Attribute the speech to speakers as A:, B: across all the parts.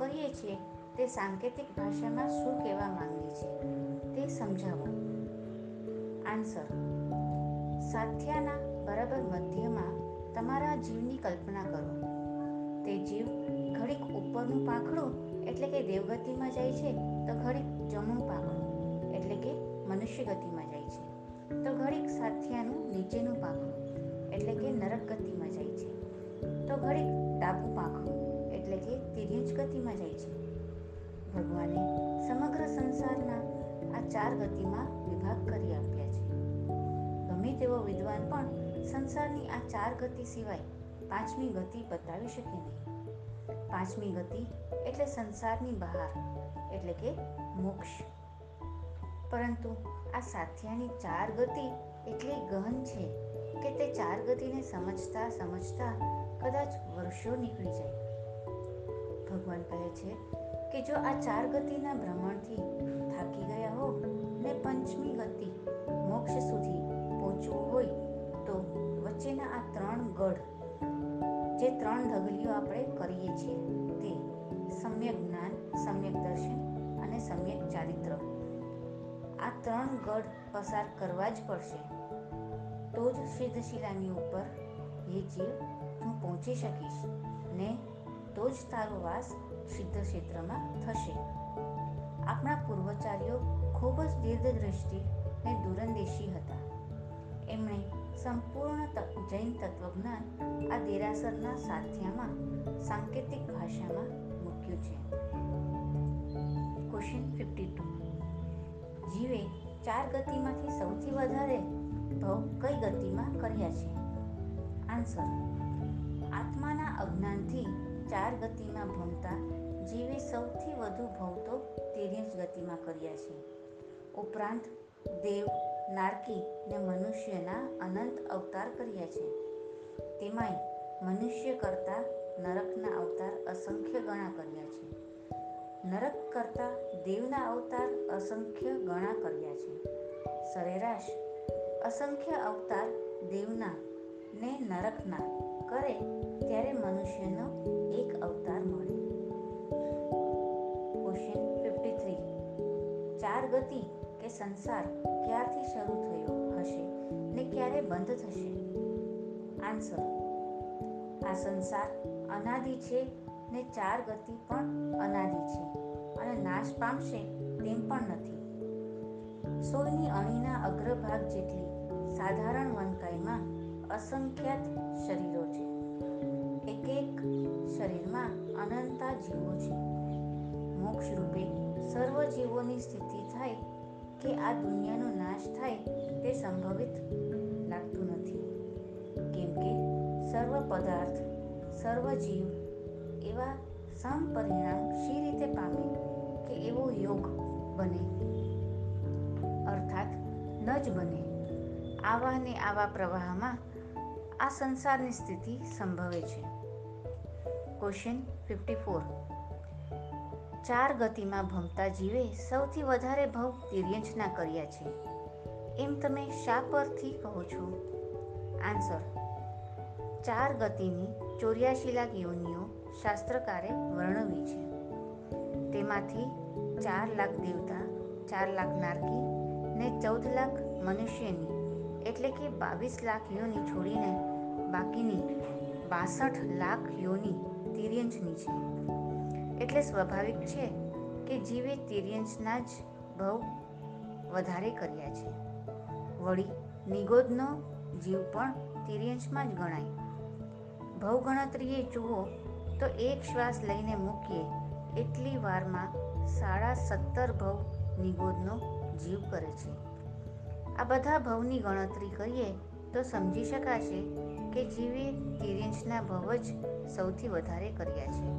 A: કહીએ છીએ તે સાંકેતિક ભાષામાં શું કહેવા માંગે છે તે સમજાવો. આન્સર સાથ્યાના બરાબર મધ્યમાં તમારા જીવની કલ્પના કરો. તે જીવ ઘડીક ઉપરનું પાંખડું એટલે કે દેવગતિમાં જાય છે તો ઘડીક જમણું પાંખડું એટલે કે મનુષ્ય ગતિમાં જાય છે. તો ઘડીક સાથ્યાનું નીચેનું પાંખડું એટલે કે નરક ગતિમાં જાય છે. તો ઘડીક ડાબું પાંખડું એટલે કે તિર્યંજ ગતિમાં જાય છે. ભગવાને સમગ્ર સંસારના આ ચાર ગતિમાં વિભાગ કરી આપ્યા છે. ગમે તેવો વિદ્વાન પણ સંસારની આ ચાર ગતિ સિવાય પાંચમી ગતિ બતાવી શકે નહીં. પાંચમી ગતિ એટલે સંસારની બહાર, એટલે કે મોક્ષ. પરંતુ આ સાથિયાની ચાર ગતિ એટલી ગહન છે કે તે ચાર ગતિને સમજતા સમજતા કદાચ વર્ષો નીકળી જાય. ભગવાન કહે છે કે જો આ ચાર ગતિના ભ્રમણથી થાકી ગયા હો ને પંચમી ગતિ મોક્ષ સુધી પહોંચવું હોય તો વચ્ચેના આ ત્રણ ગઢ, જે ત્રણ ઢગલીઓ આપણે કરીએ છીએ તે સમ્યક જ્ઞાન, સમ્યક દર્શન અને સમ્યક ચારિત્ર. આ ત્રણ ગઢ પસાર કરવા જ પડશે. તો જ સિદ્ધશિલાની ઉપર એ જીવ હું પહોંચી શકીશ ને તો જ તારો વાસ સિદ્ધ ક્ષેત્રમાં થશે. આપણા પૂર્વચાર્યો ખૂબ જ દીર્ઘદ્રષ્ટિ ને દૂરંદેશી હતા. એમણે સંપૂર્ણ જૈન તત્વજ્ઞાન આ દેરાસરના સાથ્યામાં સાંકેતિક ભાષામાં મૂક્યું છે. ક્વેશ્ચન ફિફ્ટી ટુ જીવે ચાર ગતિમાંથી સૌથી વધારે ભવ કઈ ગતિમાં કર્યા છે? આન્સર આત્માના અજ્ઞાનથી ચાર ગતિમાં ભમતા જીવે સૌથી વધુ ભવતો તો તિર્યંજ ગતિમાં કર્યા છે. ઉપરાંત દેવ, નારકી ને મનુષ્યના અનંત અવતાર કર્યા છે. તેમાંય મનુષ્ય કરતા નરકના અવતાર અસંખ્ય ગણા કર્યા છે. નરક કરતા દેવના અવતાર અસંખ્ય ગણા કર્યા છે. સરેરાશ અસંખ્ય અવતાર દેવના ને નરકના કરે ત્યારે મનુષ્યનો એક અવતાર મળે. ક્વેશ્ચન ફિફ્ટી થ્રી ચાર ગતિ કે સંસાર ક્યારથી શરૂ થયો હશે ને ક્યારે બંધ થશે? આન્સર આ સંસાર અનાદિ છે ને ચાર ગતિ પણ અનાદિ છે અને નાશ પામશે તેમ પણ નથી. સોયની અણીના અગ્રભાગ જેટલી સાધારણ વનકાઈમાં અસંખ્યાત શરીરો છે. એક એક શરીરમાં અનંતા જીવો છે. મોક્ષ રૂપે સર્વ જીવોની સ્થિતિ થાય કે આ દુનિયાનો નાશ થાય તે સંભવિત લાગતું નથી. કેમ કે સર્વ પદાર્થ, સર્વ જીવ એવા સમપરિણામ શી રીતે પામે કે એવો યોગ બને? અર્થાત ન જ બને. આવા ને આવા પ્રવાહમાં આ સંસારની સ્થિતિ સંભવે છે. ક્વેશ્ચન ફિફ્ટી ફોર ચાર ગતિમાં ભમતા જીવે સૌથી વધારે ભવ તિર્યંચના કર્યા છે. એમ તમે શા પરથી કહો છો? આન્સર ચાર ગતિની ચોર્યાસી લાખ યોનિઓ શાસ્ત્રકારે વર્ણવી છે. તેમાંથી ચાર લાખ દેવતા, ચાર લાખ નારકી ને ચૌદ લાખ મનુષ્યની, એટલે કે બાવીસ લાખ યોની છોડીને બાકીની બાસઠ લાખ યોની તિર્યંજની છે. એટલે સ્વાભાવિક છે કે જીવે તિર્યંજના જ ભવ વધારે કર્યા છે. વળી નિગોદનો જીવ પણ તિર્યંશમાં જ ગણાય. ભવ ગણતરીએ જુઓ તો એક શ્વાસ લઈને મૂકીએ એટલી વારમાં સાડા સત્તર ભવ નિગોદનો જીવ કરે છે. આ બધા ભવની ગણતરી કરીએ તો સમજી શકાશે કે જીવે તિરિંજના ભવ જ સૌથી વધારે કર્યા છે.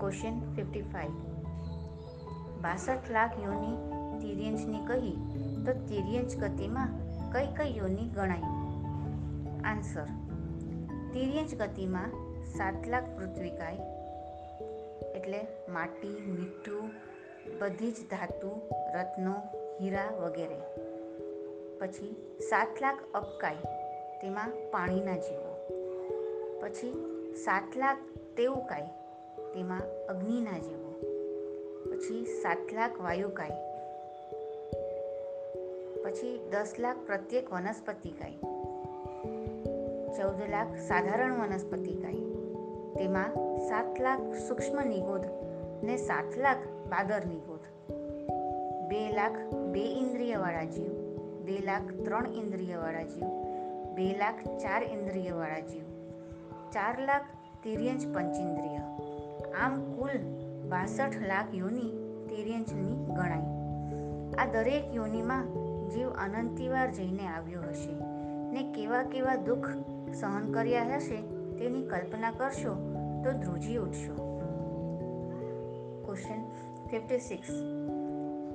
A: ક્વેશ્ચન ફિફ્ટી ફાઈવ બાસઠ લાખ યોની તિર્યંશની કહી તો તિર્યંશ ગતિમાં કઈ કઈ યોની ગણાય? આન્સર તિર્યંચ ગતિમાં સાત લાખ પૃથ્વીકાય એટલે માટી, મીઠું, બધી જ ધાતુ, રત્નો, હીરા વગેરે. પછી સાત લાખ અપકાય તેમાં પાણીના જીવો. પછી સાત લાખ તેવુકાય તેમાં અગ્નિના જીવો. પછી સાત લાખ વાયુકાય પછી દસ લાખ પ્રત્યેક વનસ્પતિકાય ચૌદ લાખ સાધારણ વનસ્પતિકાય તેમાં સાત લાખ સૂક્ષ્મ નિગોધ ને સાત લાખ બાદર નિગોધ. બે લાખ બે ઇન્દ્રિયવાળા જીવ, બે લાખ ત્રણ ઇન્દ્રિયવાળા જીવ બે લાખ ચાર ઇન્દ્રિયવાળા જીવ, ચાર લાખ તિર્યંચ પંચેન્દ્રિય. આમ કુલ બાસઠ લાખ યોનિ તિર્યંચની ગણાય. આ દરેક યોનિમાં જીવ અનંતિવાર જઈને આવ્યો હશે. ને કેવા કેવા દુઃખ સહન કર્યા હશે તેની કલ્પના કરશો તો ધ્રુજી ઉઠશો. ક્વેશ્ચન ફિફ્ટી સિક્સ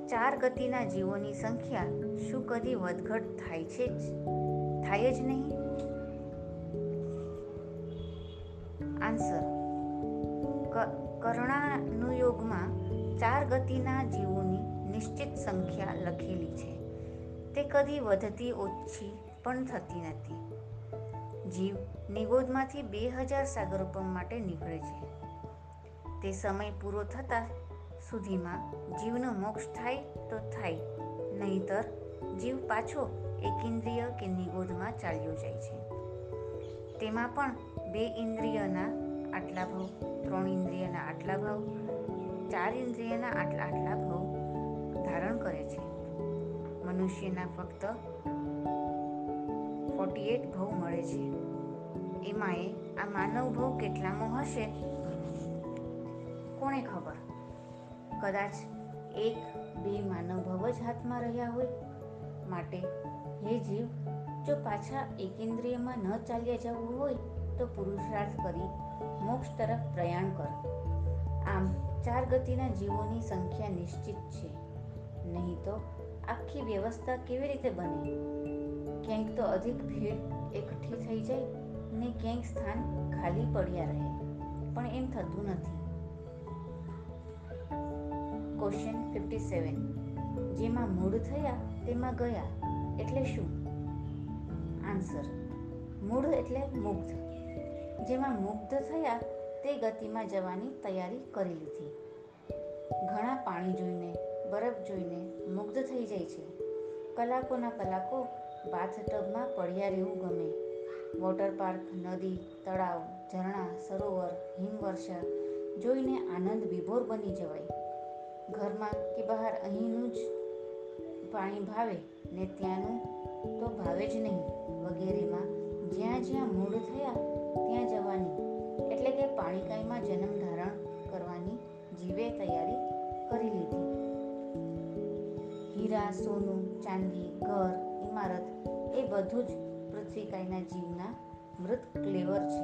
A: ચાર ગતિના જીવોની સંખ્યા શું કદી વધઘટ થાય છે જ? થાય જ નહીં. આન્સર કરણાનુયોગમાં ચાર ગતિના જીવોની નિશ્ચિત સંખ્યા લખેલી છે. તે કદી વધતી ઓછી પણ થતી નથી. જીવ નિગોદમાંથી બે હજાર સાગરોપમ માટે નીકળે છે. તે સમય પૂરો થતાં સુધીમાં જીવનો મોક્ષ થાય તો થાય, નહીતર જીવ પાછો એકેન્દ્રિય કે નિગોદમાં ચાલ્યું જાય છે. તેમાં પણ બે ઇન્દ્રિયના આટલા ભાવ, ત્રણ ઇન્દ્રિયના આટલા ભાવ, ચાર ઇન્દ્રિયના આટલા આટલા ભાવ ધારણ કરે છે. મનુષ્યના ફક્ત ફોર્ટી એટ ભાવ મળે છે. એમાં એ આ માનવ ભાવ કેટલામો હશે? કોને ખબર? કદાચ એક, બે માનવ ભાવ જ હાથમાં રહ્યા હોય. માટે હે જીવ, જો પાછા એકેન્દ્રિયમાં ન ચાલ્યા જવું હોય તો પુરુષાર્થ કરી મોક્ષ તરફ પ્રયાણ કર. આમ ચાર ગતિના જીવોની સંખ્યા નિશ્ચિત છે. નહીં તો આખી વ્યવસ્થા કેવી રીતે બને? ક્યાંક તો અધિક ભીડ એકઠી થઈ જાય ને ક્યાંક સ્થાન ખાલી પડ્યા રહે, પણ એમ થતું નથી. ક્વેશ્ચન ફિફ્ટી સેવન જેમાં મૂળ થયા તેમાં ગયા. એટલે શું? આન્સર મૂળ એટલે મુગ્ધ જેમાં મુગ્ધ થયા તે ગતિમાં જવાની તૈયારી કરી લીધી ઘણા પાણી જોઈને, બરફ જોઈને મુગ્ધ થઈ જાય છે. કલાકોના કલાકો બાથટબમાં પડ્યા રહેવું ગમે. વોટર પાર્ક નદી, તળાવ, ઝરણા, સરોવર, હિમવર્ષા જોઈને આનંદ વિભોર બની જવાય. ઘરમાં કે બહાર અહીંનું જ પાણી ભાવે ને ત્યાંનું તો ભાવે જ નહીં. વગેરેમાં જ્યાં જ્યાં મૂળ થયા ત્યાં જવાની. એટલે કે પાણીકાઈમાં જન્મ ધારણ કરવાની જીવે તૈયારી કરી લીધી. હીરા, સોનું, ચાંદી, ઘર ઇમારત એ બધું જ પૃથ્વીકાયના જીવના મૃત ક્લેવર છે.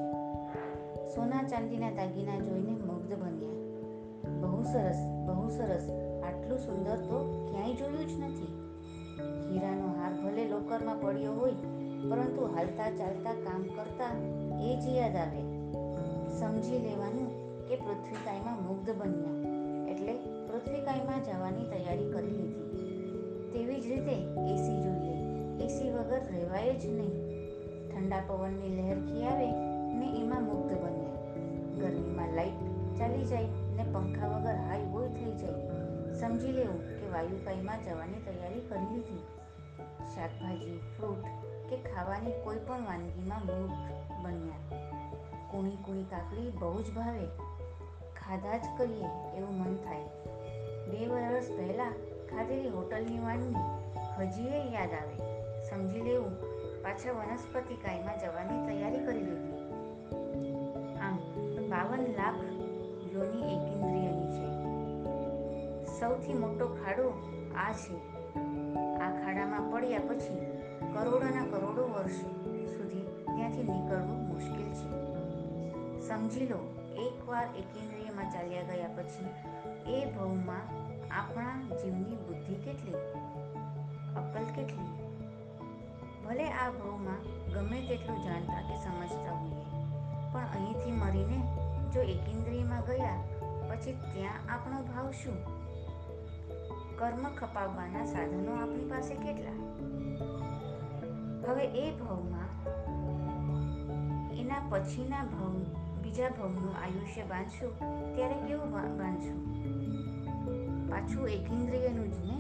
A: સોના, ચાંદીના દાગીના જોઈને મુગ્ધ બન્યા. બહુ સરસ બહુ સરસ આટલું સુંદર તો ક્યાંય જોયું જ નથી. હીરાનો હાર ભલે લોકરમાં પડ્યો હોય, પરંતુ હાલતા ચાલતા કામ કરતા એ જ યાદ આવે. સમજી લેવાનું કે પૃથ્વીકાયમાં મુગ્ધ બન્યા, એટલે પૃથ્વીકાયમાં જવાની તૈયારી કરી લીધી. તેવી જ રીતે એસી જોઈએ એસી વગર રહેવાય જ નહીં. ઠંડા પવનની લહેરખી આવે ને એમાં મુગ્ધ બન્યા ગરમીમાં લાઈટ ચાલી જાય ને પંખા વગર હાઈ બોય થઈ જાય. સમજી લેવું કે વાયુકાઈમાં જવાની તૈયારી કરી લીધી. શાકભાજી ફ્રૂટ કે ખાવાની કોઈ પણ વાનગીમાં મૂળ બન્યા. કુણી કુણી કાકડી બહુ જ ભાવે. ખાધા જ કરીએ એવું મન થાય. બે વર્ષ પહેલાં ખાધેલી હોટલની વાનગી હજીએ યાદ આવે. સમજી લેવું, પાછા વનસ્પતિ કાયમાં જવાની તૈયારી કરી લીધી. આમ, બાવન લાખ યોની એકેન્દ્રિયની છે સૌથી મોટો ખાડો આ છે. આ ખાડામાં પડ્યા પછી કરોડોના કરોડો વર્ષ સુધી ત્યાંથી નીકળવું મુશ્કેલ છે. સમજી લો, એકવાર એકેન્દ્રિયમાં ચાલ્યા ગયા પછી એ ભવમાં આપણા જીવની બુદ્ધિ કેટલી? અક્કલ કેટલી? ભલે આ ભવમાં ગમે તેટલું જાણતા કે સમજતા હોઈએ, પણ અહીંથી મરીને જો એકેન્દ્રિયમાં ગયા, પછી ત્યાં આપણો ભાવ શું? કર્મ ખપાવવાના સાધનો આપણી પાસે કેટલા? હવે એ ભાવમાં, એના પછીના ભાવ, બીજા ભાવનું આયુષ્ય બાંધશું, ત્યારે કેવું બાંધશું? પાછું એકેન્દ્રિયનું જ ને?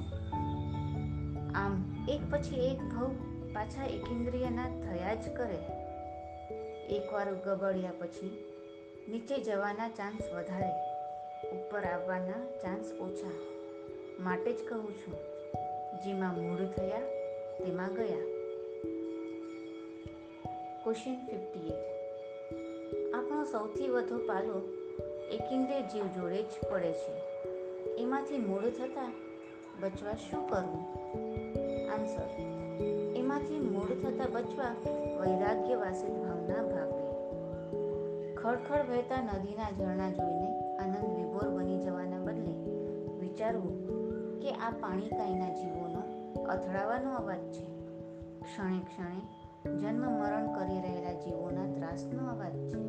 A: આમ, એક પછી એક ભાવ પાછા એકેન્દ્રિયના થયા જ કરે. એકવાર ગબડ્યા પછી નીચે જવાના ચાન્સ વધારે, ઉપર આવવાના ચાન્સ ઓછા. માટે જ કહું છું, જેમાં મૂળ થયા, તેમાં ગયા. ક્વેશ્ચન ફિફ્ટી એટ આપણો સૌથી વધુ પાલો એકેન્દ્રિય જીવ જોડે જ પડે છે. એમાંથી મૂળ થતાં બચવા શું કરવું? આન્સર એમાંથી મૂળ થતાં બચવા વૈરાગ્ય વાસિત ભાવના ભાગવી ખડખડ વહેતા નદીના ઝરણા જોઈને આનંદ વિભોર બની જવાના બદલે વિચારવું કે આ પાણી કાંઈના જીવોનો અથડાવાનો અવાજ છે. ક્ષણે ક્ષણે જન્મ મરણ કરી રહેલા જીવોના ત્રાસનો અવાજ છે.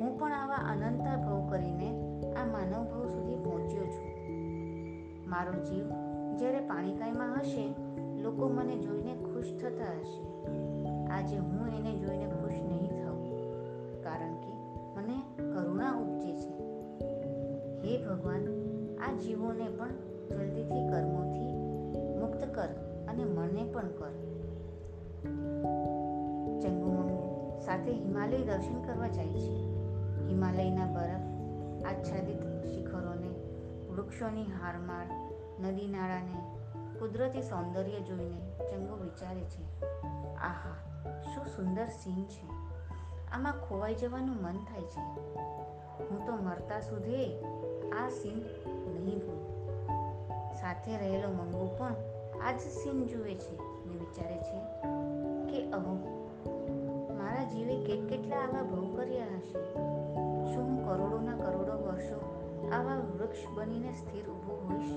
A: હું પણ આવા અનંતા ભવ કરીને આ માનવ ભવ સુધી પહોંચ્યો છું. મારો જીવ જ્યારે પાણીકાઈમાં હશે, લોકો મને જોઈને ખુશ થતા હશે. આજે હું એને જોઈને ખુશ નહીં થાઉં, કારણ કે મને કરુણા ઉપજે છે. હે ભગવાન, આ જીવોને પણ જલ્દીથી કર્મોથી મુક્ત કર અને મને પણ કર. ચંગુમંગુ સાથે હિમાલય દર્શન કરવા જાય છે. હિમાલયના બરફ, આચ્છાદિત શિખરોને, વૃક્ષોની હારમાળ નદી નાળાને, કુદરતી સૌંદર્ય જોઈને ચંગુ વિચારે છે, આહા, શું સુંદર સીન છે. આમાં ખોવાઈ જવાનું મન થાય છે. હું તો મરતા સુધી આ સીન નહીં ભૂલું. સાથે રહેલો મંગુ પણ આ જ સીન જુએ છે ને વિચારે છે કે, અહો, મારા જીવે કેટ કેટલા આવા ભવ કર્યા હશે? શું હું કરોડોના કરોડો વર્ષો આવા વૃક્ષ બનીને સ્થિર ઊભો હોઈશ?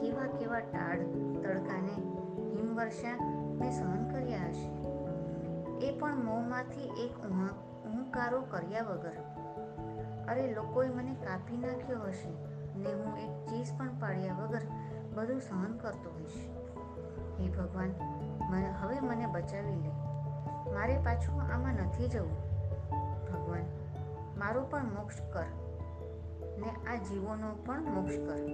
A: કેવા કેવા ટાળ તડકાને હિમવર્ષા મેં સહન કર્યા હશે? એ પણ મોંમાંથી એક ઊંકારો કર્યા વગર. અરે, લોકોએ મને કાપી નાખ્યો હશે. ને હું એક ચીઝ પણ પાડ્યા વગર બધું સહન કરતો હોઈશ. હે ભગવાન, મને હવે મને બચાવી લે. મારે પાછું આમાં નથી જવું. ભગવાન, મારો પણ મોક્ષ કર. ને આ જીવોનો પણ મોક્ષ કર.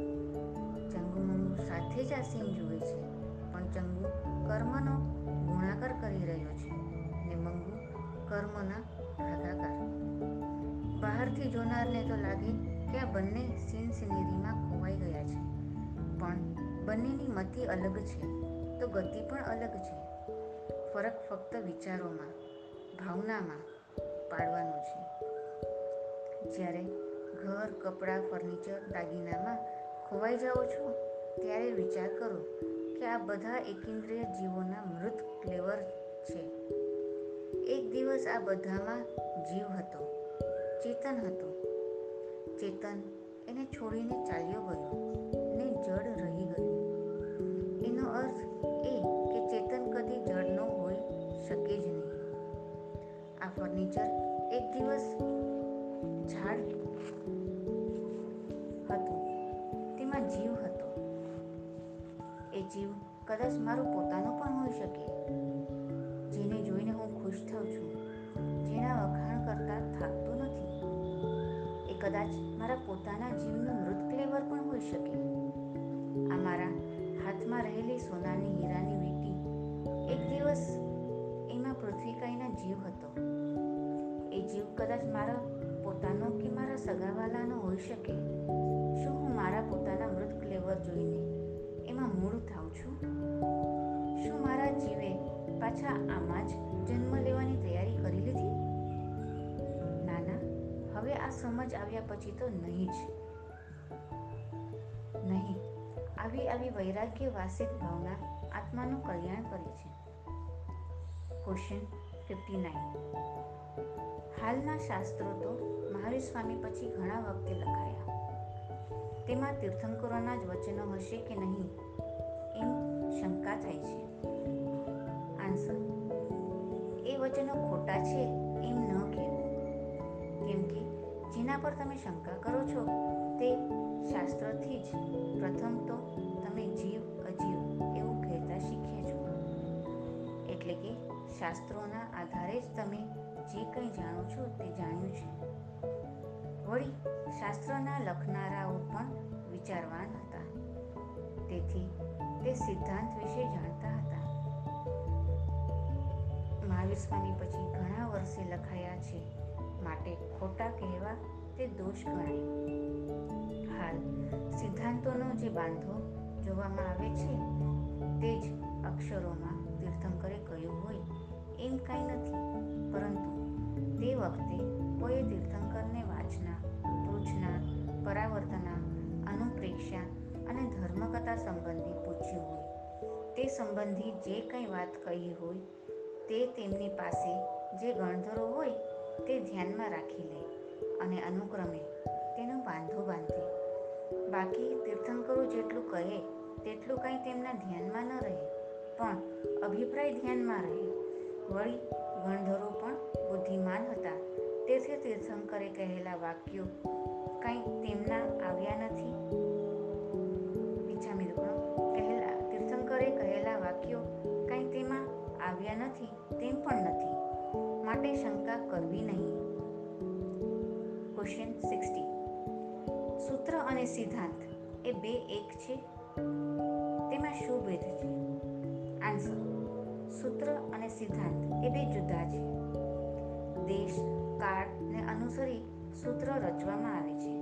A: ચંગુ મંગુ સાથે જ આ સીન જુએ છે. પણ ચંગુ કર્મનો ગુણાકાર કરી રહ્યો છે. ને મંગુ કર્મના ભાગાકાર બહારથી જોનારને તો લાગે કે આ બંને સિનસિનેરીમાં ખોવાઈ ગયા છે. પણ બંનેની મતિ અલગ છે, તો ગતિ પણ અલગ છે. ફરક ફક્ત વિચારોમાં, ભાવનામાં પાડવાનો છે. જ્યારે ઘર, કપડાં, ફર્નિચર દાગીનામાં ખોવાઈ જાઓ છો, ત્યારે વિચાર કરો કે આ બધા એકેન્દ્રિય જીવોના મૃત ક્લેવર છે. એક દિવસ આ બધામાં જીવ હતો, ચેતન હતો ચેતન એને છોડીને ચાલ્યો ગયો ને જડ રહી ગયું. એનો અર્થ એ કે ચેતન કદી જડ ન હોઈ શકે જ નહીં. આ ફર્નિચર એક દિવસ ઝાડ હતું. તેમાં જીવ હતો. એ જીવ કદાચ મારો પોતાનો પણ હોઈ શકે. જેને જોઈને હું ખુશ થાઉં છું. કદાચ મારા પોતાના જીવનું મૃત ક્લેવર પણ હોઈ શકે. આ મારા હાથમાં રહેલી સોનાની હીરાની વીંટી એક દિવસ એમાં પૃથ્વીકાઈના જીવ હતો. એ જીવ કદાચ મારા પોતાનો કે મારા સગાવાલાનો હોઈ શકે. શું હું મારા પોતાના મૃત ક્લેવર જોઈને એમાં મૂળ થાઉં છું? શું મારા જીવે પાછા આમાં જ જન્મ લેવાની તૈયારી કરી લીધી? હવે આ સમજ આવ્યા પછી તો નહીં જ. નહીં. આવી આવી વૈરાગ્ય વાસિત ભાવના આત્માનું કલ્યાણ કરે છે. ક્વેશ્ચન ફિફ્ટી નાઇન હાલના શાસ્ત્રો તો મહાવીર સ્વામી પછી ઘણા વખતે લખાયા. તેમાં તીર્થંકરોના જ વચનો હશે કે નહીં? એમ શંકા થાય છે. આન્સર એ વચનો ખોટા છે એમ ન કહેવું. કેમ કે જેના પર તમે શંકા કરો છો તે શાસ્ત્રથી જ. પ્રથમ તો તમે જીવ અજીવ એવું કહેતા શીખ્યા છો. એટલે કે શાસ્ત્રોના આધારે જ તમે જે કંઈ જાણો છો તે જાણ્યું છે. વળી શાસ્ત્રના લખનારાઓ પણ વિચારવાન હતા. તેથી તે સિદ્ધાંત વિશે જાણતા હતા. મહાવીર સ્વામી પછી ઘણા વર્ષે લખાયા છે. માટે ખોટા કહેવા તે દોષ ગણાય. હાલ, સિદ્ધાંતોનો જે બાંધો જોવામાં આવે છે, તે જ અક્ષરોમાં તીર્થંકરે કહ્યું હોય એમ કાંઈ નથી, પરંતુ તે વખતે કોઈ તીર્થંકરને વાંચના પૃચ્છના પરાવર્તના, અનુપ્રેક્ષા અને ધર્મકથા સંબંધી પૂછ્યું હોય. તે સંબંધી જે કંઈ વાત કહી હોય તે તેમની પાસે જે ગણધરો હોય તે ધ્યાનમાં રાખી લે અને અનુક્રમે તેનો બાંધો બાંધે. બાકી તીર્થંકરો જેટલું કહે, તેટલું કંઈ તેમના ધ્યાનમાં ન રહે. પણ અભિપ્રાય ધ્યાનમાં રહે. વળી ગણધરો પણ બુદ્ધિમાન હતા. તેથી તીર્થંકરે કહેલા વાક્યો કંઈ તેમના આવ્યા નથી. બીજા મિત્રો કહેલા, તીર્થંકરે કહેલા વાક્યો કંઈ તેમાં આવ્યા નથી, તેમ પણ નથી. માટે શંકા કરવી નહીં. ક્વેશ્ચન સિક્સટી સૂત્ર અને સિદ્ધાંત એ બે એક છે? તેમાં શું ભેદ છે? આન્સર સૂત્ર અને સિદ્ધાંત એ બે જુદા છે. દેશ કાળને અનુસરી સૂત્ર રચવામાં આવે છે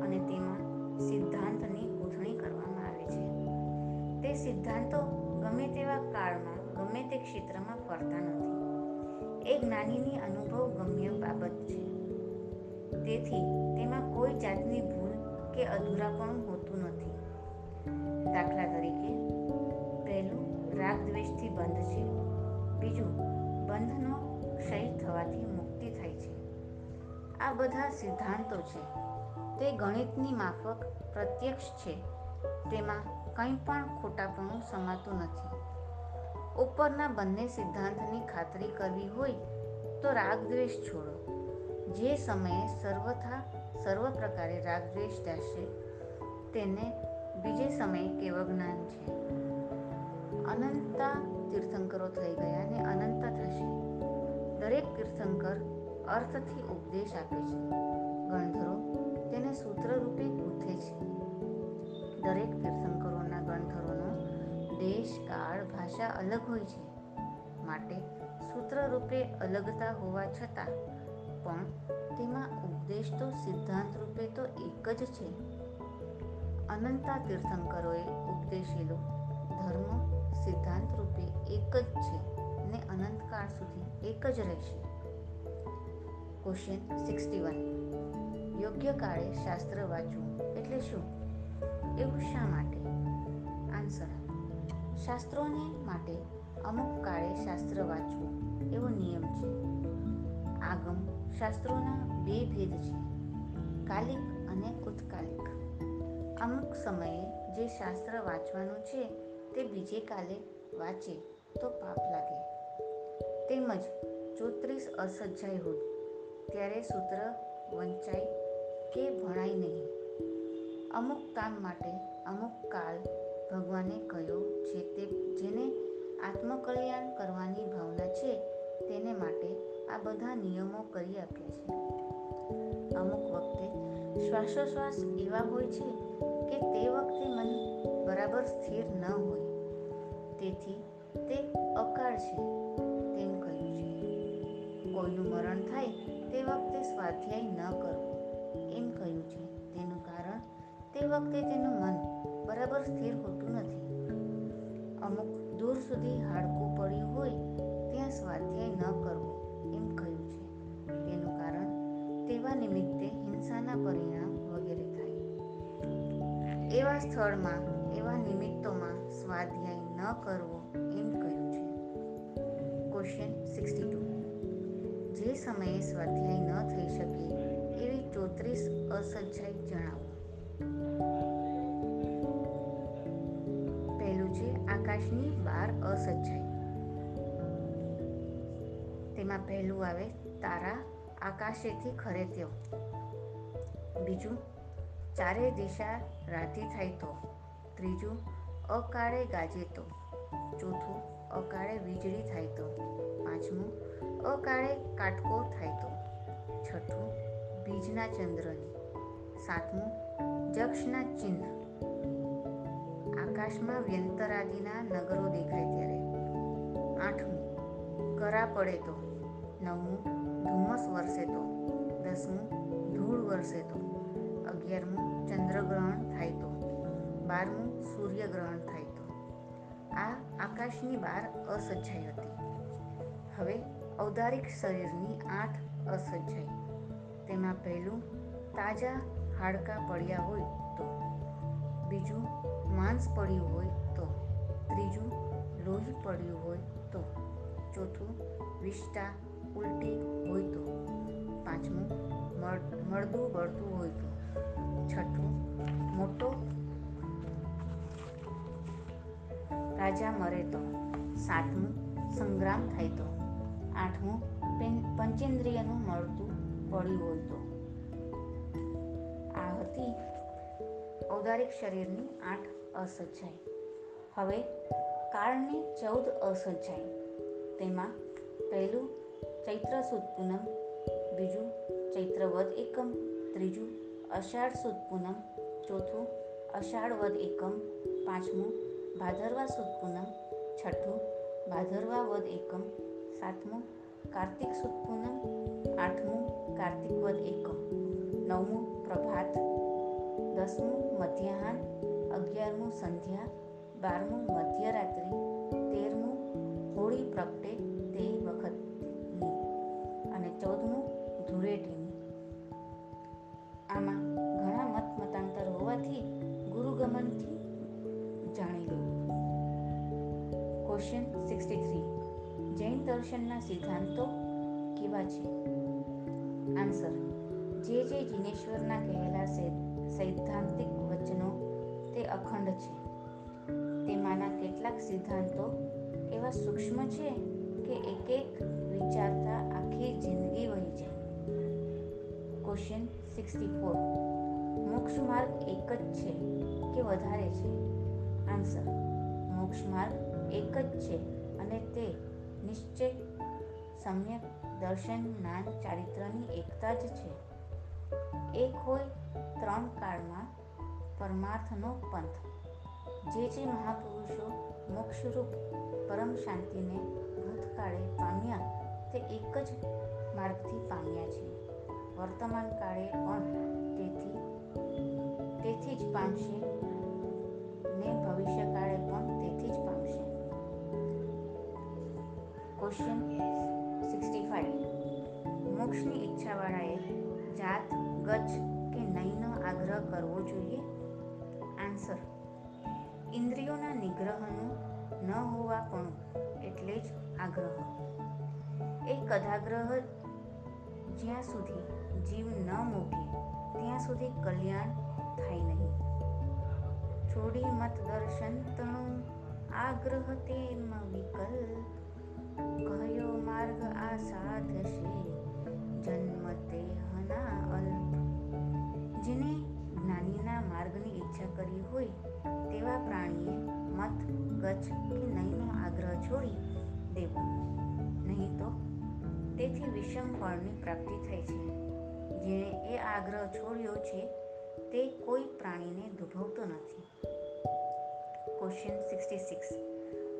A: અને તેમાં સિદ્ધાંતની ગૂંથણી કરવામાં આવે છે. તે સિદ્ધાંતો ગમે તેવા કાળમાં, ગમે તે ક્ષેત્રમાં ફરતા નથી. એ જ્ઞાનીની અનુભવ ગમ્ય બાબત છે. તેથી તેમાં કોઈ જાતની ભૂલ કે અધૂરાપણું હોતું નથી. દાખલા તરીકે, પહેલું રાગ દ્વેષથી બંધ છે. બીજું, બંધનો ક્ષય થવાથી મુક્તિ થાય છે. આ બધા સિદ્ધાંતો છે. તે ગણિતની માફક પ્રત્યક્ષ છે. તેમાં કંઈ પણ ખોટાપણું સમાતું નથી. ઉપરના બંને સિદ્ધાંતની ખાતરી કરવી હોય તો રાગ દ્વેષ છોડો. જે સમયે સર્વથા સર્વ પ્રકારે રાગ દ્વેષ દાશે તેને બીજે સમયે કેવ જ્ઞાન છે? અનંતા તીર્થંકરો થઈ ગયા અને અનંતા થશે. દરેક તીર્થંકર અર્થથી ઉપદેશ આપે છે. ગણધરો તેને સૂત્ર રૂપે ગૂંથે છે. દરેક ગણધરોનો દેશ કાળ ભાષા અલગ હોય છે. માટે સૂત્ર રૂપે અલગતા હોવા છતાં પણ તેમાં ઉપદેશ તો સિદ્ધાંત રૂપે તો એક જ છે. અનંતા તીર્થંકરોએ ઉપદેશેલો ધર્મ સિદ્ધાંત રૂપે એક જ છે ને અનંતકાળ સુધી એક જ રહેશે. ક્વેશ્ચન સિક્સટી વન યોગ્ય કાળે શાસ્ત્ર વાંચવું એટલે શું? એવું શા માટે? આન્સર શાસ્ત્રોને માટે અમુક કાળે શાસ્ત્ર વાંચવું એવો નિયમ છે. આગમ શાસ્ત્રોના બે ભેદ છે. કાલિક અને ઉત્કાલિક અમુક સમયે જે શાસ્ત્ર વાંચવાનું છે તે બીજે કાલે વાંચે તો પાપ લાગે. તેમજ ચોત્રીસ અસજ્જાય હોય, ત્યારે સૂત્ર વંચાય કે ભણાય નહીં. અમુક કામ માટે અમુક કાળ ભગવાને કહ્યું છે તે, જેને આત્મકલ્યાણ કરવાની ભાવના છે, તેને માટે આ બધા નિયમો કરી આપ્યા છે. અમુક વખતે શ્વાસોશ્વાસ એવા હોય છે કે તે વખતે મન બરાબર સ્થિર ન હોય. તેથી તે અકાળ છે, તેમ કહ્યું છે. કોઈનું મરણ થાય તે વખતે સ્વાધ્યાય ન કરવો, એમ કહ્યું છે. તેનું કારણ તે વખતે તેનું મન બરાબર સ્થિર હોતું નથી. અમુક દૂર સુધી હાડકું પડ્યું હોય ત્યાં સ્વાધ્યાય ન કરવો એમ કહ્યું છે. તેનું કારણ તેવા નિમિત્તે હિંસાના પરિણામ વગેરે થાય. એવા સ્થળમાં, એવા નિમિત્તોમાં સ્વાધ્યાય ન કરવો એમ કહ્યું છે. ક્વેશ્ચન સિક્સટી ટુ જે સમયે સ્વાધ્યાય ન થઈ શકે એવી ચોત્રીસ અસજ્જાઈ જણાવો. છે બાર અસજ્જાઈ તેમાં પહેલું આવે, તારા આકાશેથી ખરે ત્યો બીજું, ચારે દિશા રાતી થાય તો. ત્રીજું, અકાળે ગાજે તો. ચોથું, અકાળે વીજળી થાય તો. પાંચમું, અકાળે કાટકો થાય તો. છઠ્ઠું, બીજના ચંદ્રની. સાતમું, જક્ષના ચિહ્ન. આકાશમાં વ્યંતરાદિના નગરો દેખાય ત્યારે. આઠમું, કરા પડે તો. નવમું, ધુમ્મસ વરસે તો. દસમું, ધૂળ વરસે તો. અગિયારમું, ચંદ્રગ્રહણ થાય તો. બારમું, સૂર્યગ્રહણ થાય તો. આ આકાશની બાર અસજ્જાઈ હતી. હવે ઔદારિક શરીરની આઠ અસજ્જાઈ. તેમાં પહેલું તાજા હાડકાં પડ્યા હોય તો. બીજું માંસ પડ્યું હોય તો, ત્રીજું લોહી પડ્યું હોય તો, ચોથું વિષ્ટા ઉલટી હોય તો, પાંચમું મળદું બળતું હોય તો, છઠ્ઠું મોટો રાજા મરે તો, સાતમું સંગ્રામ થાય તો, આઠમું પંચેન્દ્રિયનું મળતું પડ્યું હોય તો. આ હતી ઔદારિક શરીરની આઠ અસજ્જાઈ હવે, કાળની ચૌદ અસજ્જાઈ તેમાં પહેલું ચૈત્ર સુદ પૂનમ, બીજું ચૈત્ર વદ એકમ, ત્રીજું અષાઢ સુદ પૂનમ, ચોથું અષાઢ વદ એકમ, પાંચમું ભાદરવા સુદ પૂનમ, છઠ્ઠું ભાદરવા વદ એકમ, સાતમું કાર્તિક સુદ પૂનમ, આઠમું કાર્તિક વદ એકમ, નવમું પ્રભાત, દસમું મધ્યાહન સંધ્યા, બારમું મધ્યરાત્રિ, તેરમું હોળી પ્રગટે તે વખતની અને ચૌદમું ધૂળેટીની. આમાં ઘણા મત મતાંતર હોવાથી ગુરુગમનથી જાણી લો. ક્વેશ્ચન સિક્સટી થ્રી જૈન દર્શનના સિદ્ધાંતો કેવા છે? આન્સર જે જે જિનેશ્વરના કહેલા સૈદ્ધાંતિક વચનો અખંડ છે. તેમાંના કેટલાક સિદ્ધાંતો એવા સૂક્ષ્મ છે કે એક એક વિચારતા આખી જિંદગી વહી જાય. ક્વેશ્ચન સિક્સટી ફોર મોક્ષ માર્ગ એક જ છે કે વધારે છે? આન્સર મોક્ષ માર્ગ એક જ છે અને તે નિશ્ચય, સમ્યક, દર્શન, જ્ઞાન, ચારિત્રની એકતા જ છે. એક હોય ત્રણ કાળમાં પરમાર્થનો પંથ. જે જે મહાપુરુષો મોક્ષરૂપ પરમ શાંતિને ભૂતકાળે પામ્યા, તે એક જ માર્ગથી પામ્યા છે. વર્તમાન કાળે પણ તેથી તેથી જ પામશે ને ભવિષ્ય કાળે પણ તેથી જ પામશે. ક્વેશ્ચન સિક્સટી ફાઈવ મોક્ષની ઈચ્છાવાળાએ જાત ગચ્છ કે નહીંનો આગ્રહ કરવો જોઈએ? આન્સર ઇન્દ્રિયોના નિગ્રહનું ન હોવા પણ એટલે જ આગ્રહ. એ કદાગ્રહ જ્યાં સુધી જીવ ન મૂકે, ત્યાં સુધી કલ્યાણ થાય નહીં. છોડી મત દર્શન તણું, આગ્રહ તેમ વિકલ કહ્યો માર્ગ આ સાધશે? જન્મ તે હના અલ્પ. જેને માર્ગની ઈચ્છા કરી હોય તેવા પ્રાણીએ મત ગચ્છ કે નહીંનો આગ્રહ છોડી દેવો. નહીં તો તેથી વિષમ ફળની પ્રાપ્તિ થાય છે. જેણે એ આગ્રહ છોડ્યો છે તે કોઈ પ્રાણીને દુભવતો નથી. ક્વેશ્ચન સિક્સટી સિક્સ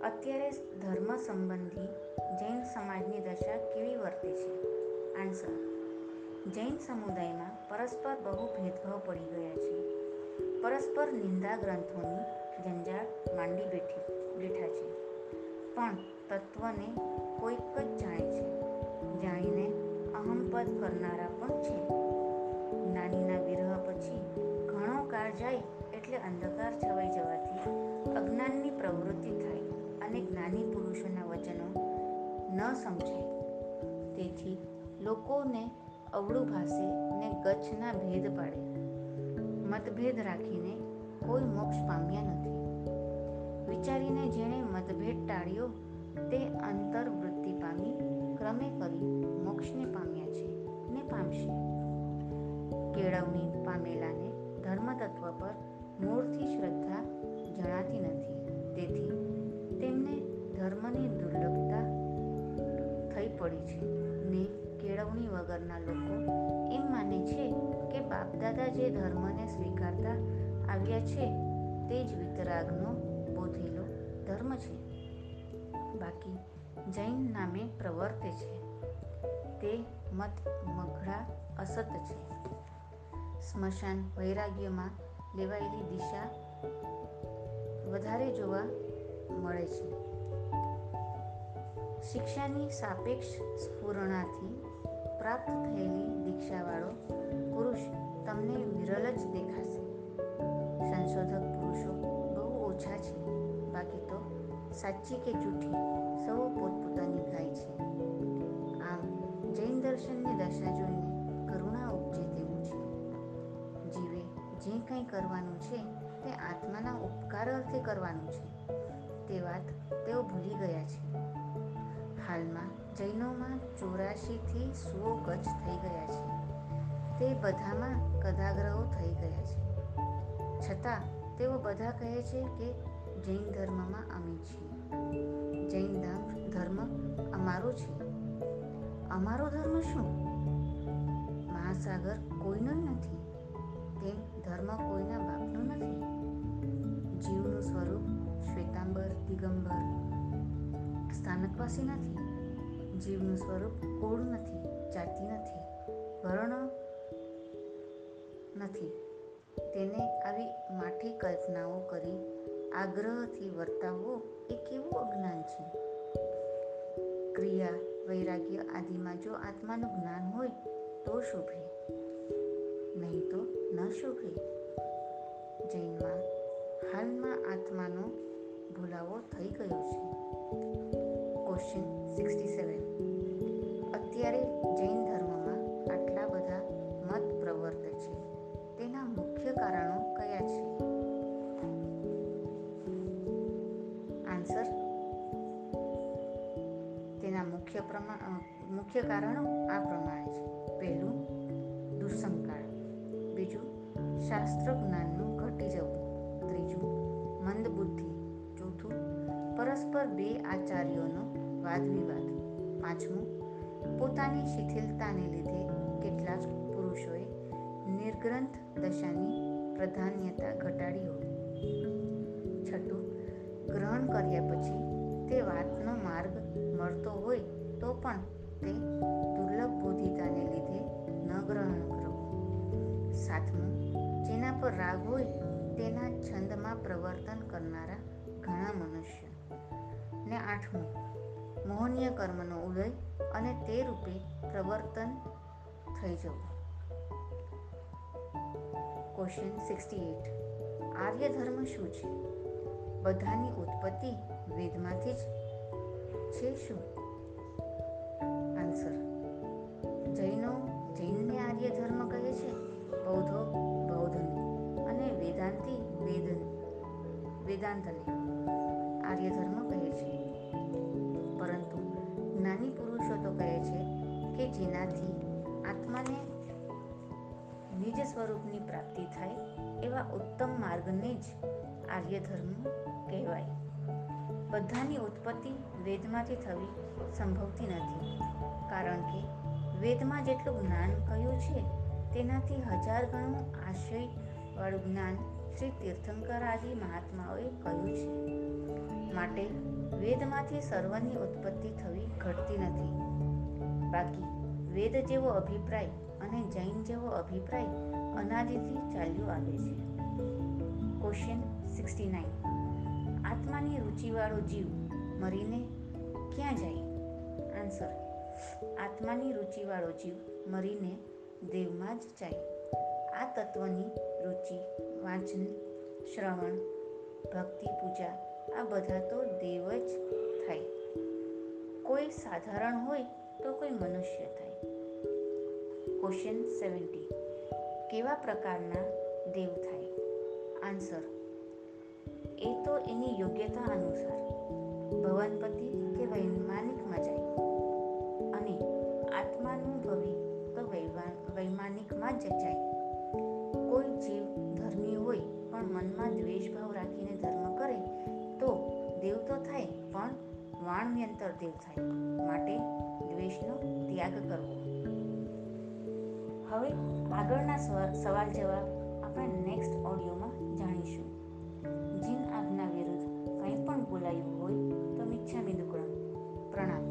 A: અત્યારે ધર્મ સંબંધી જૈન સમાજની દશા કેવી વર્તે છે? આન્સર જૈન સમુદાયમાં પરસ્પર બહુ ભેદભાવ પડી ગયા છે. પરસ્પર નિંદા ગ્રંથોની જંજાળ માંડી બેઠી, બેઠા છે. પણ તત્વને કોઈક જ જાણે છે. જાણીને અહમપદ કરનારા પણ છે. નાનીના વિરહ પછી ઘણો કાળ જાય એટલે અંધકાર છવાઈ જવાથી અજ્ઞાનની પ્રવૃત્તિ થાય અને જ્ઞાની પુરુષોના વચનો ન સમજાય તેથી લોકોને અવળું ભાષે ને ગચ્છના ભેદ પાડે. મતભેદ રાખીને કોઈ મોક્ષ પામ્યા નથી. વિચારીને જેણે મતભેદ ટાળ્યો, તે અંતરવૃત્તિ પામી, ક્રમે કરી મોક્ષને પામ્યા છે ને પામશે. કેળવણી પામેલાને ધર્મ તત્વ પર મૂળથી શ્રદ્ધા જણાતી નથી. તેથી તેમને ધર્મની દુર્લભતા થઈ પડી છે ને કેળવણી વગરના લોકો એમ માને છે કે બાપદાદા જે ધર્મને સ્વીકારતા આવ્યા છે, તે જ વિતરાગનો બોધેલો ધર્મ છે. બાકી જૈન નામે પ્રવર્તે છે. તે મત મઘળા અસત છે. સ્મશાન વૈરાગ્યમાં લેવાયેલી દિશા વધારે જોવા મળે છે. શિક્ષાની સાપેક્ષ સ્ફુરણાથી પ્રાપ્ત થયેલી દીક્ષાવાળો પુરુષ તમને વિરલ જ દેખાશે. સંશોધક પુરુષો બહુ ઓછા છે. બાકી તો સાચી કે જૂઠી સૌ પોતપોતાની ગાય છે. આમ જૈન દર્શનની દશા જોઈને કરુણા ઉપજે તેવું છે. જીવે જે કંઈ કરવાનું છે તે આત્માના ઉપકાર અર્થે કરવાનું છે. તે વાત તેઓ ભૂલી ગયા છે. હાલમાં જૈનોમાં ચોરાશીથી સો ગજ થઈ ગયા છે. તે બધામાં કદાગ્રહો થઈ ગયા છે. છતાં, તેઓ બધા કહે છે કે જૈન ધર્મમાં અમે છીએ. જૈન ધર્મ અમારો છે. અમારો ધર્મ શું? મહાસાગર કોઈનો નથી. તેમ ધર્મ કોઈના બાપનો નથી. જીવનું સ્વરૂપ શ્વેતાંબર, દિગંબર સ્થાનકવાસી નથી. જીવનું સ્વરૂપ કોળ નથી, જાતિ નથી. વર્ણ નથી. તેને આવી માઠી કલ્પનાઓ કરી આગ્રહથી વર્તાવવો એ કેવું અજ્ઞાન છે? ક્રિયા વૈરાગ્ય આદિમાં જો આત્માનું જ્ઞાન હોય, તો શોભે. નહીં તો ન શોભે. જૈનમાં હાલમાં આત્માનો ભૂલાવો થઈ ગયો છે. ક્વેશ્ચન સિક્સટી સેવન અત્યારે જૈન ધર્મમાં મુખ્ય કારણો આ પ્રમાણે છે. પહેલું, દુષ્સંકાર. બીજું, શાસ્ત્ર જ્ઞાનનું ઘટી જવું. ત્રીજું મંદ બુદ્ધિ ચોથું, પરસ્પર બે આચાર્યોનો વાદ વિવાદ પાંચમું, પોતાની શિથિલતાને લીધે કેટલાક પુરુષોએ નિર્ગ્રંથ દશાની પ્રાધાન્યતા ઘટાડી હોય. છઠ્ઠું, ગ્રહણ કર્યા પછી તે વાતનો માર્ગ મળતો હોય તો પણ તે દુર્લભ બોધિતાને લીધે ન ગ્રહણ કરવું. સાતમું, જેના પર રાગ હોય તેના છંદમાં પ્રવર્તન કરનારા ઘણા મનુષ્ય. ને આઠમું, મોહનીય કર્મનો ઉદય અને તે રૂપે પ્રવર્તન થઈ જવું. ક્વેશ્ચન સિક્સટી એટ આર્ય ધર્મ શું છે? બધાની ઉત્પત્તિ વેદમાંથી જ છે શું? આર્ય ધર્મ કહે છે, બૌદ્ધો, બૌદ્ધને અને વેદાંતિ વેદ, વેદાંતને આર્ય ધર્મ કહે છે. પરંતુ જ્ઞાની પુરુષો તો કહે છે કે જેનાથી આત્માને નિજ સ્વરૂપની પ્રાપ્તિ થાય એવા ઉત્તમ માર્ગને જ આર્ય ધર્મ કહેવાય. બધાની ઉત્પત્તિ વેદમાંથી થવી સંભવતી નથી. કારણ કે વેદમાં જેટલું જ્ઞાન કહ્યું છે, તેનાથી હજાર ગણું આશય વાળું જ્ઞાન શ્રી તીર્થંકર આદિ મહાત્માઓએ કહ્યું છે. માટે વેદમાંથી સર્વની ઉત્પત્તિ થવી ઘટતી નથી. બાકી વેદ જેવો અભિપ્રાય અને જૈન જેવો અભિપ્રાય અનાદિથી ચાલ્યો આવે છે. ક્વેશ્ચન સિક્સટી નાઇન આત્માની રુચિવાળો જીવ મરીને ક્યાં જાય? આન્સર આત્માની રુચિવાળો જીવ મરીને દેવમાં જ જાય. આ તત્વની રુચિ, વાંચન, શ્રવણ, ભક્તિ, પૂજા, આ બધા તો દેવ જ થાય. કોઈ સાધારણ હોય તો કોઈ મનુષ્ય થાય. ક્વેશ્ચન સેવન્ટી કેવા પ્રકારના દેવ થાય? આન્સર એ તો એની યોગ્યતા અનુસાર. ભવનપતિ કે વૈમાનિકમાં જાય. વૈમાનિકમાં જચાય કોઈ જીવ ધર્મી હોય, પણ મનમાં દ્વેષભાવ રાખીને ધર્મ કરે, તો દેવ તો થાય, પણ વાણવ્યંતર દેવ થાય. માટે દ્વેષનો ત્યાગ કરવો. હવે આગળના સવા- સવાલ જવાબ આપણે નેક્સ્ટ ઓડિયોમાં જાણીશું. જીન આજ્ઞા વિરુદ્ધ કંઈ પણ બોલાયું હોય, તો મિચ્છામી દુકડમ. પ્રણામ.